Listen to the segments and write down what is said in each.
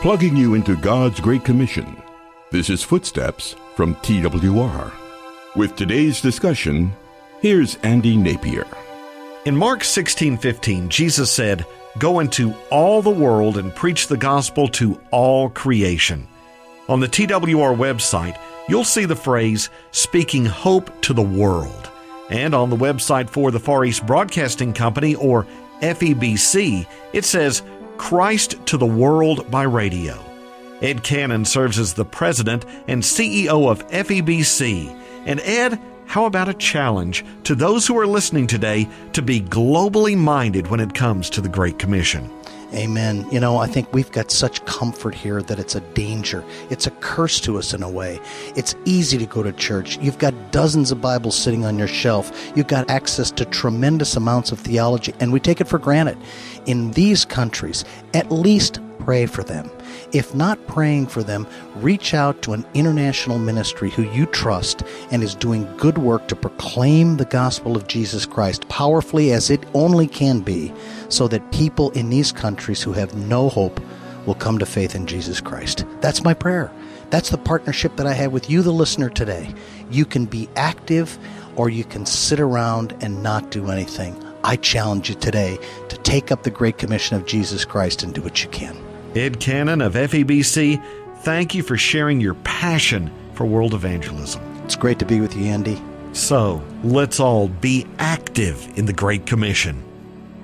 plugging you into God's Great Commission. This is Footsteps from TWR. With today's discussion, here's Andy Napier. In Mark 16:15, Jesus said, "Go into all the world and preach the gospel to all creation." On the TWR website, you'll see the phrase speaking hope to the world. And on the website for the Far East Broadcasting Company or FEBC, it says Christ to the World by Radio. Ed Cannon serves as the president and CEO of FEBC. And Ed, how about a challenge to those who are listening today to be globally minded when it comes to the Great Commission? Amen. You know, I think we've got such comfort here that it's a danger. It's a curse to us in a way. It's easy to go to church. You've got dozens of Bibles sitting on your shelf. You've got access to tremendous amounts of theology, and we take it for granted. In these countries, at least pray for them. If not praying for them, reach out to an international ministry who you trust and is doing good work to proclaim the gospel of Jesus Christ powerfully as it only can be, so that people in these countries who have no hope will come to faith in Jesus Christ. That's my prayer. That's the partnership that I have with you, the listener, today. You can be active or you can sit around and not do anything. I challenge you today to take up the Great Commission of Jesus Christ and do what you can. Ed Cannon of FEBC, thank you for sharing your passion for world evangelism. It's great to be with you, Andy. So, let's all be active in the Great Commission.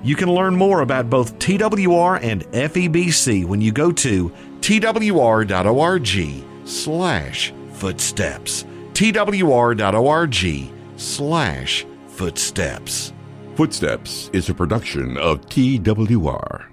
You can learn more about both TWR and FEBC when you go to twr.org slash footsteps. twr.org slash footsteps. Footsteps is a production of TWR.